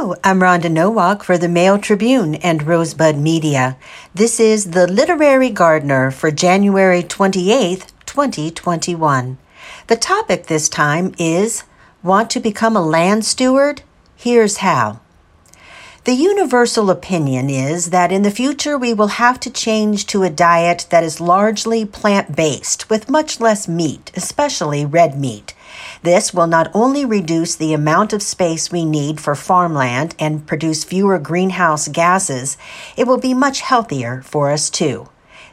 Hello, I'm Rhonda Nowak for the Mail Tribune and Rosebud Media. This is the Literary Gardener for January 28th, 2021. The topic this time is Want to become a land steward? Here's how. The universal opinion is that in the future we will have to change to a diet that is largely plant based with much less meat, especially red meat. This will not only reduce the amount of space we need for farmland and produce fewer greenhouse gases, it will be much healthier for us too.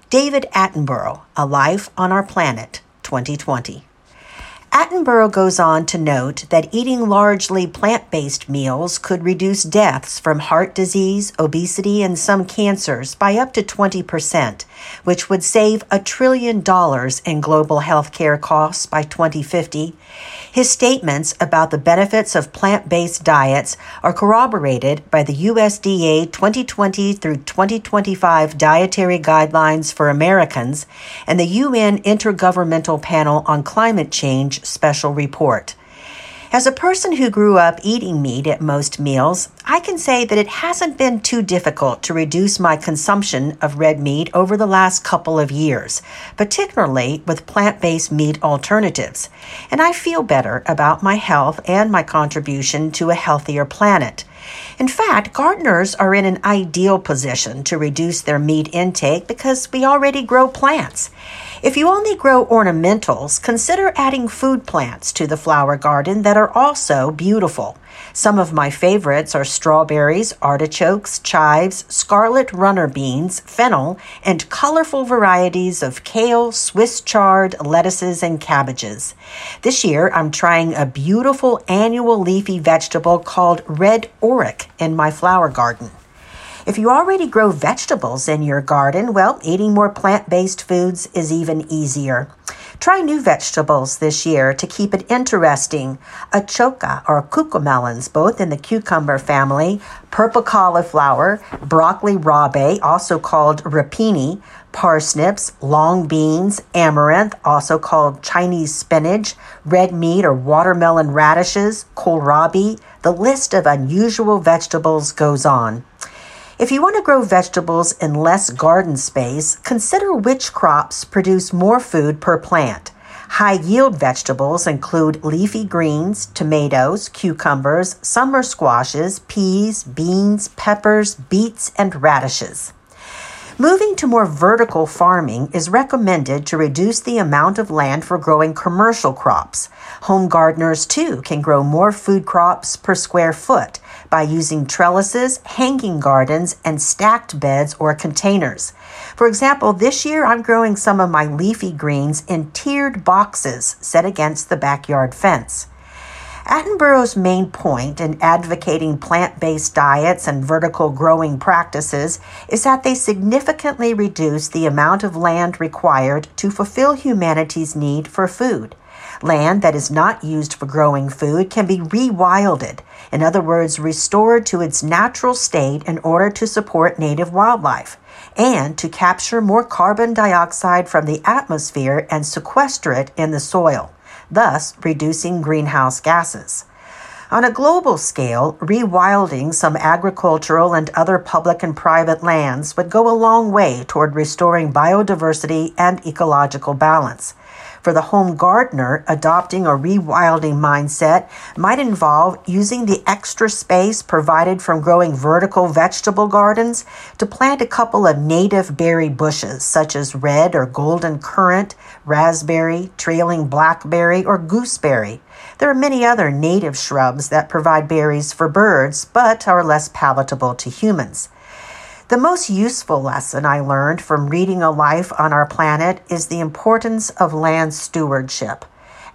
David Attenborough, A Life on Our Planet, 2020. Attenborough goes on to note that eating largely plant based meals could reduce deaths from heart disease, obesity, and some cancers by up to 20%, which would save a trillion dollars in global health care costs by 2050. His statements about the benefits of plant based diets are corroborated by the USDA 2020 through 2025 Dietary Guidelines for Americans and the UN Intergovernmental Panel on Climate Change Special Report. As a person who grew up eating meat at most meals, I can say that it hasn't been too difficult to reduce my consumption of red meat over the last couple of years, particularly with plant based meat alternatives. And I feel better about my health and my contribution to a healthier planet. In fact, gardeners are in an ideal position to reduce their meat intake because we already grow plants. If you only grow ornamentals, consider adding food plants to the flower garden that are also beautiful. Some of my favorites are strawberries, artichokes, chives, scarlet runner beans, fennel, and colorful varieties of kale, Swiss chard, lettuces, and cabbages. This year, I'm trying a beautiful annual leafy vegetable called red orach in my flower garden. If you already grow vegetables in your garden, well, eating more plant based foods is even easier. Try new vegetables this year to keep it interesting. Achocha or cucamelons, both in the cucumber family, purple cauliflower, broccoli rabe, also called rapini, parsnips, long beans, amaranth, also called Chinese spinach, red meat or watermelon radishes, kohlrabi. The list of unusual vegetables goes on. If you want to grow vegetables in less garden space, consider which crops produce more food per plant. High yield vegetables include leafy greens, tomatoes, cucumbers, summer squashes, peas, beans, peppers, beets, and radishes. Moving to more vertical farming is recommended to reduce the amount of land for growing commercial crops. Home gardeners, too, can grow more food crops per square foot by using trellises, hanging gardens, and stacked beds or containers. For example, this year I'm growing some of my leafy greens in tiered boxes set against the backyard fence. Attenborough's main point in advocating plant based diets and vertical growing practices is that they significantly reduce the amount of land required to fulfill humanity's need for food. Land that is not used for growing food can be rewilded, in other words, restored to its natural state in order to support native wildlife and to capture more carbon dioxide from the atmosphere and sequester it in the soil thus reducing greenhouse gases. On a global scale, rewilding some agricultural and other public and private lands would go a long way toward restoring biodiversity and ecological balance. For the home gardener, adopting a rewilding mindset might involve using the extra space provided from growing vertical vegetable gardens to plant a couple of native berry bushes, such as red or golden currant, raspberry, trailing blackberry, or gooseberry. There are many other native shrubs that provide berries for birds but are less palatable to humans. The most useful lesson I learned from reading A Life on Our Planet is the importance of land stewardship.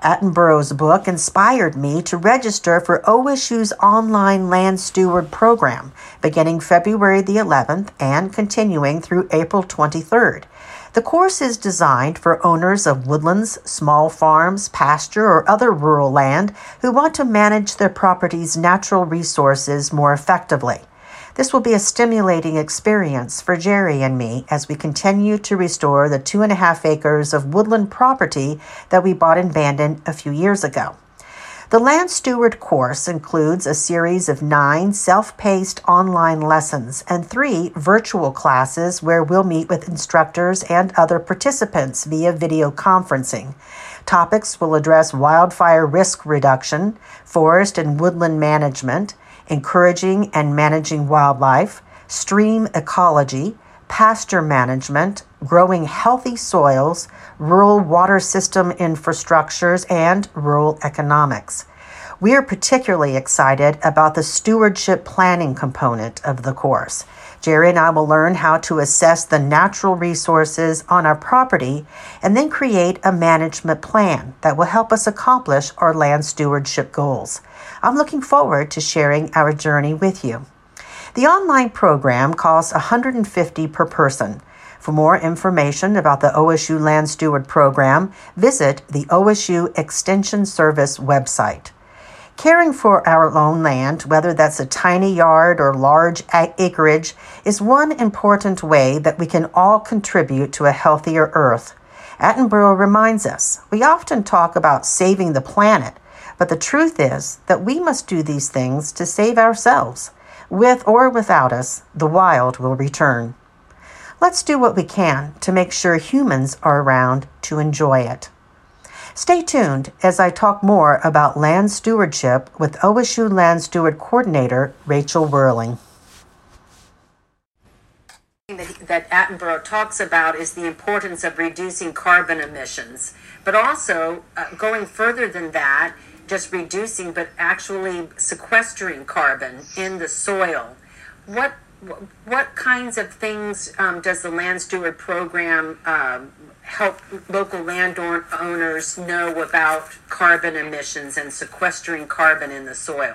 Attenborough's book inspired me to register for OSU's online Land Steward program beginning February the 11th and continuing through April 23rd. The course is designed for owners of woodlands, small farms, pasture, or other rural land who want to manage their property's natural resources more effectively. This will be a stimulating experience for Jerry and me as we continue to restore the two and a half acres of woodland property that we bought in Bandon a few years ago. The Land Steward course includes a series of nine self paced online lessons and three virtual classes where we'll meet with instructors and other participants via video conferencing. Topics will address wildfire risk reduction, forest and woodland management, encouraging and managing wildlife, stream ecology, pasture management, growing healthy soils, rural water system infrastructures, and rural economics. We are particularly excited about the stewardship planning component of the course. Jerry and I will learn how to assess the natural resources on our property and then create a management plan that will help us accomplish our land stewardship goals. I'm looking forward to sharing our journey with you. The online program costs 150 per person. For more information about the OSU Land Steward program, visit the OSU Extension Service website. Caring for our own land, whether that's a tiny yard or large acreage, is one important way that we can all contribute to a healthier earth. Attenborough reminds us we often talk about saving the planet, but the truth is that we must do these things to save ourselves. With or without us, the wild will return. Let's do what we can to make sure humans are around to enjoy it. Stay tuned as I talk more about land stewardship with OSU Land Steward Coordinator Rachel Werling. That Attenborough talks about is the importance of reducing carbon emissions, but also uh, going further than that, just reducing, but actually sequestering carbon in the soil. What what kinds of things um, does the Land Steward program um, help local landowners know about carbon emissions and sequestering carbon in the soil?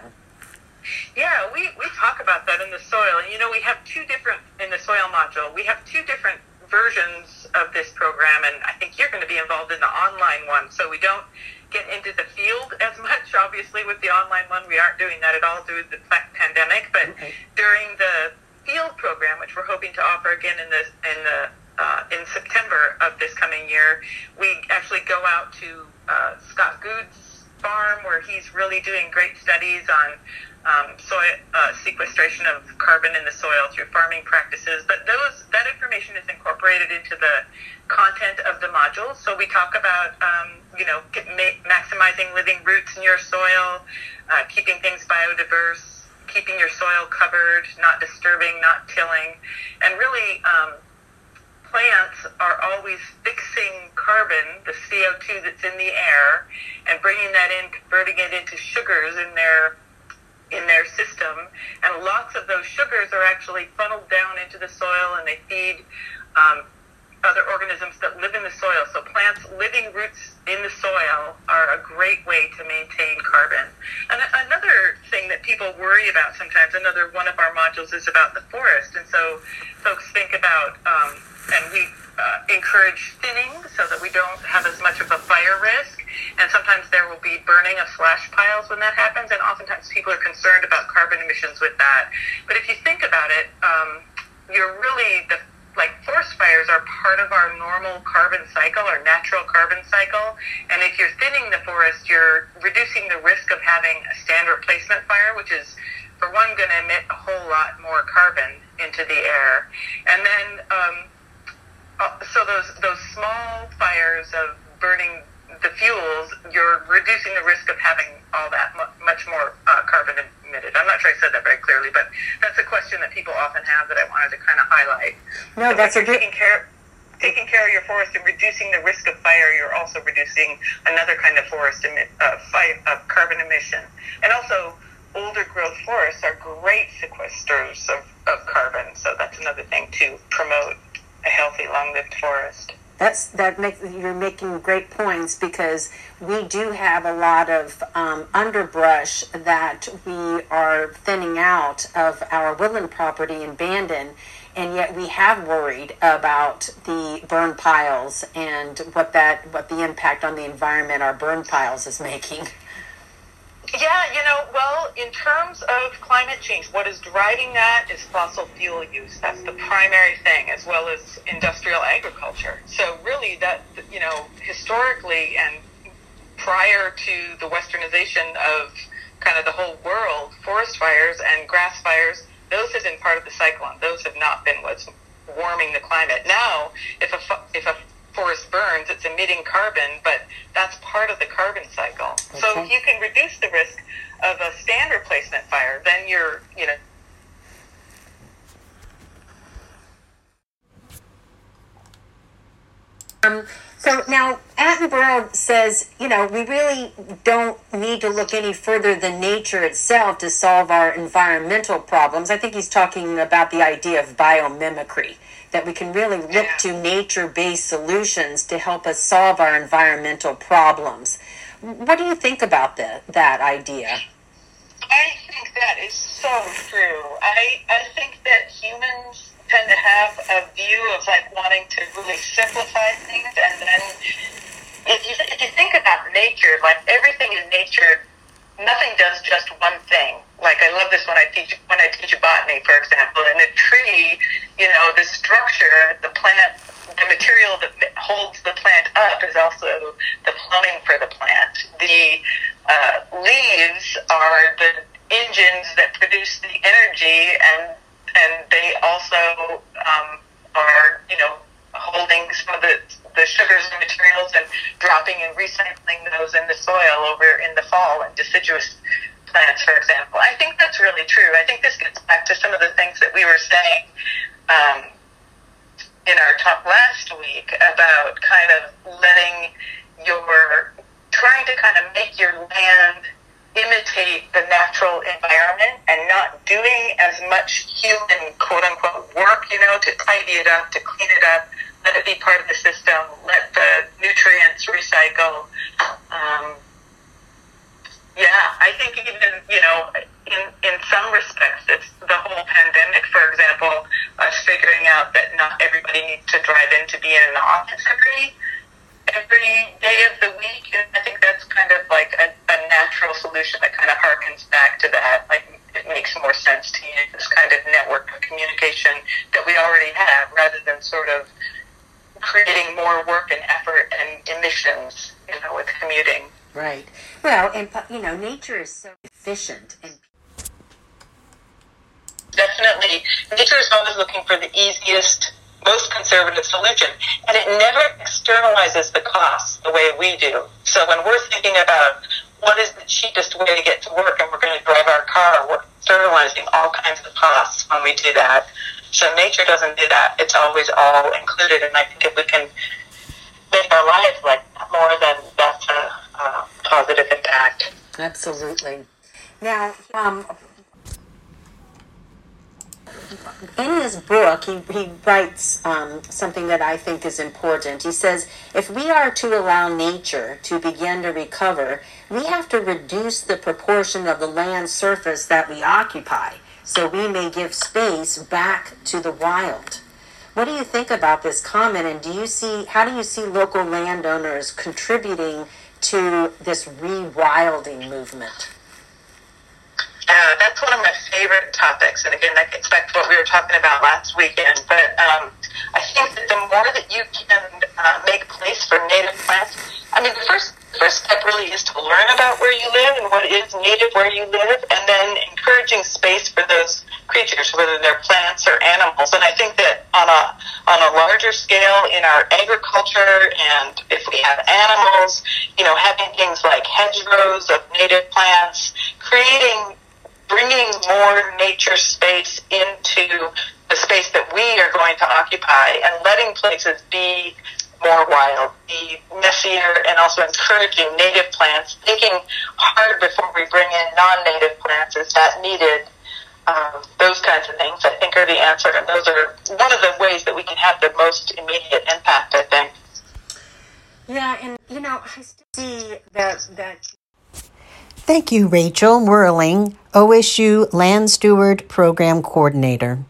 Yeah, we, we talk about that in the soil. And you know, we have two different, in the soil module, we have two different versions of this program. And I think you're going to be involved in the online one. So we don't get into the field as much, obviously, with the online one. We aren't doing that at all due to the pandemic. But okay. during the field program, which we're hoping to offer again in the in the uh, in September of this coming year, we actually go out to uh, Scott Good's farm where he's really doing great studies on um, soil uh, sequestration of carbon in the soil through farming practices. But those that information is incorporated into the content of the modules. So we talk about um, you know ma- maximizing living roots in your soil, uh, keeping things biodiverse keeping your soil covered, not disturbing, not tilling, and really um, plants are always fixing carbon, the CO2 that's in the air, and bringing that in, converting it into sugars in their in their system, and lots of those sugars are actually funneled down into the soil, and they feed um, other organisms that live in the soil. So plants living roots in the soil are a great way to maintain carbon. And another thing that people worry about sometimes, another one of our modules is about the forest. And so folks think about, um, and we uh, encourage thinning so that we don't have as much of a fire risk. And sometimes there will be burning of slash piles when that happens. And oftentimes people are concerned about carbon emissions with that. But if you think about it, um, you're really the like forest fires are part of our normal carbon cycle, our natural carbon cycle. And if you're thinning the forest, you're reducing the risk of having a stand replacement fire, which is, for one, going to emit a whole lot more carbon into the air. And then, um, uh, so those those small fires of burning the fuels, you're reducing the risk of having all that much more uh, carbon emitted. I'm not sure I said that very clearly, but that's a question that people often have that I wanted to kind of highlight. No, so that's a good. Taking care, taking care of your forest and reducing the risk of fire, you're also reducing another kind of forest emit, uh, fire, uh, carbon emission. And also, older growth forests are great sequesters of, of carbon, so that's another thing to promote a healthy, long-lived forest. That's that you're making great points because we do have a lot of um, underbrush that we are thinning out of our woodland property in Bandon, and yet we have worried about the burn piles and what that what the impact on the environment our burn piles is making. Yeah, you know, well, in terms of climate change, what is driving that is fossil fuel use. That's the primary thing, as well as industrial agriculture. So, really, that, you know, historically and prior to the westernization of kind of the whole world, forest fires and grass fires, those have been part of the cyclone. Those have not been what's warming the climate. Now, if a, if a forest burns, it's emitting carbon, but that's part of the carbon cycle. Okay. So if you can reduce the risk of a stand replacement fire, then you're, you know, Um, so now Attenborough says, you know, we really don't need to look any further than nature itself to solve our environmental problems. I think he's talking about the idea of biomimicry, that we can really look to nature based solutions to help us solve our environmental problems. What do you think about the, that idea? I think that is so true. I, I think that humans tend to have a view of like wanting to really simplify things, and then if you if you think about nature, like everything in nature, nothing does just one thing. Like I love this when I teach when I teach botany, for example. In a tree, you know, the structure, the plant, the material that holds the plant up is also the plumbing for the plant. The uh, leaves are the engines that produce the energy and and they also um, are, you know, holding some of the, the sugars and materials and dropping and recycling those in the soil over in the fall and deciduous plants, for example. I think that's really true. I think this gets back to some of the things that we were saying um, in our talk last week about kind of letting your, trying to kind of make your land imitate the natural environment and not doing as much human quote unquote work, you know, to tidy it up, to clean it up, let it be part of the system, let the nutrients recycle. Um, yeah, I think even, you know, in, in some respects, it's the whole pandemic, for example, us figuring out that not everybody needs to drive in to be in an office every every day of the week. And I think that's kind of like a, natural solution that kind of harkens back to that. Like it makes more sense to use this kind of network of communication that we already have rather than sort of creating more work and effort and emissions, you know, with commuting. Right. Well, and you know, nature is so efficient and definitely nature is always looking for the easiest most conservative solution. And it never externalizes the costs the way we do. So when we're thinking about what is the cheapest way to get to work and we're going to drive our car, we're sterilizing all kinds of costs when we do that. So nature doesn't do that. It's always all included. And I think if we can make our lives like more, then that's a, a positive impact. Absolutely. Now, um, in his book, he, he writes um, something that I think is important. He says, if we are to allow nature to begin to recover, we have to reduce the proportion of the land surface that we occupy so we may give space back to the wild. What do you think about this comment and do you see how do you see local landowners contributing to this rewilding movement? Uh, that's one of my favorite topics. And again, that gets back to what we were talking about last weekend. But um, I think that the more that you can uh, make place for native plants, I mean, the first first step really is to learn about where you live and what is native where you live, and then encouraging space for those creatures, whether they're plants or animals. And I think that on a on a larger scale in our agriculture, and if we have animals, you know, having things like hedgerows of native plants, creating bringing more nature space into the space that we are going to occupy and letting places be more wild, be messier, and also encouraging native plants, thinking hard before we bring in non-native plants. Is that needed? Um, those kinds of things, I think, are the answer, and those are one of the ways that we can have the most immediate impact. I think. Yeah, and you know, I see that that Thank you, Rachel Werling, OSU Land Steward Program Coordinator.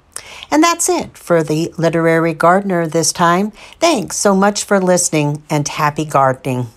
And that's it for the Literary Gardener this time. Thanks so much for listening and happy gardening.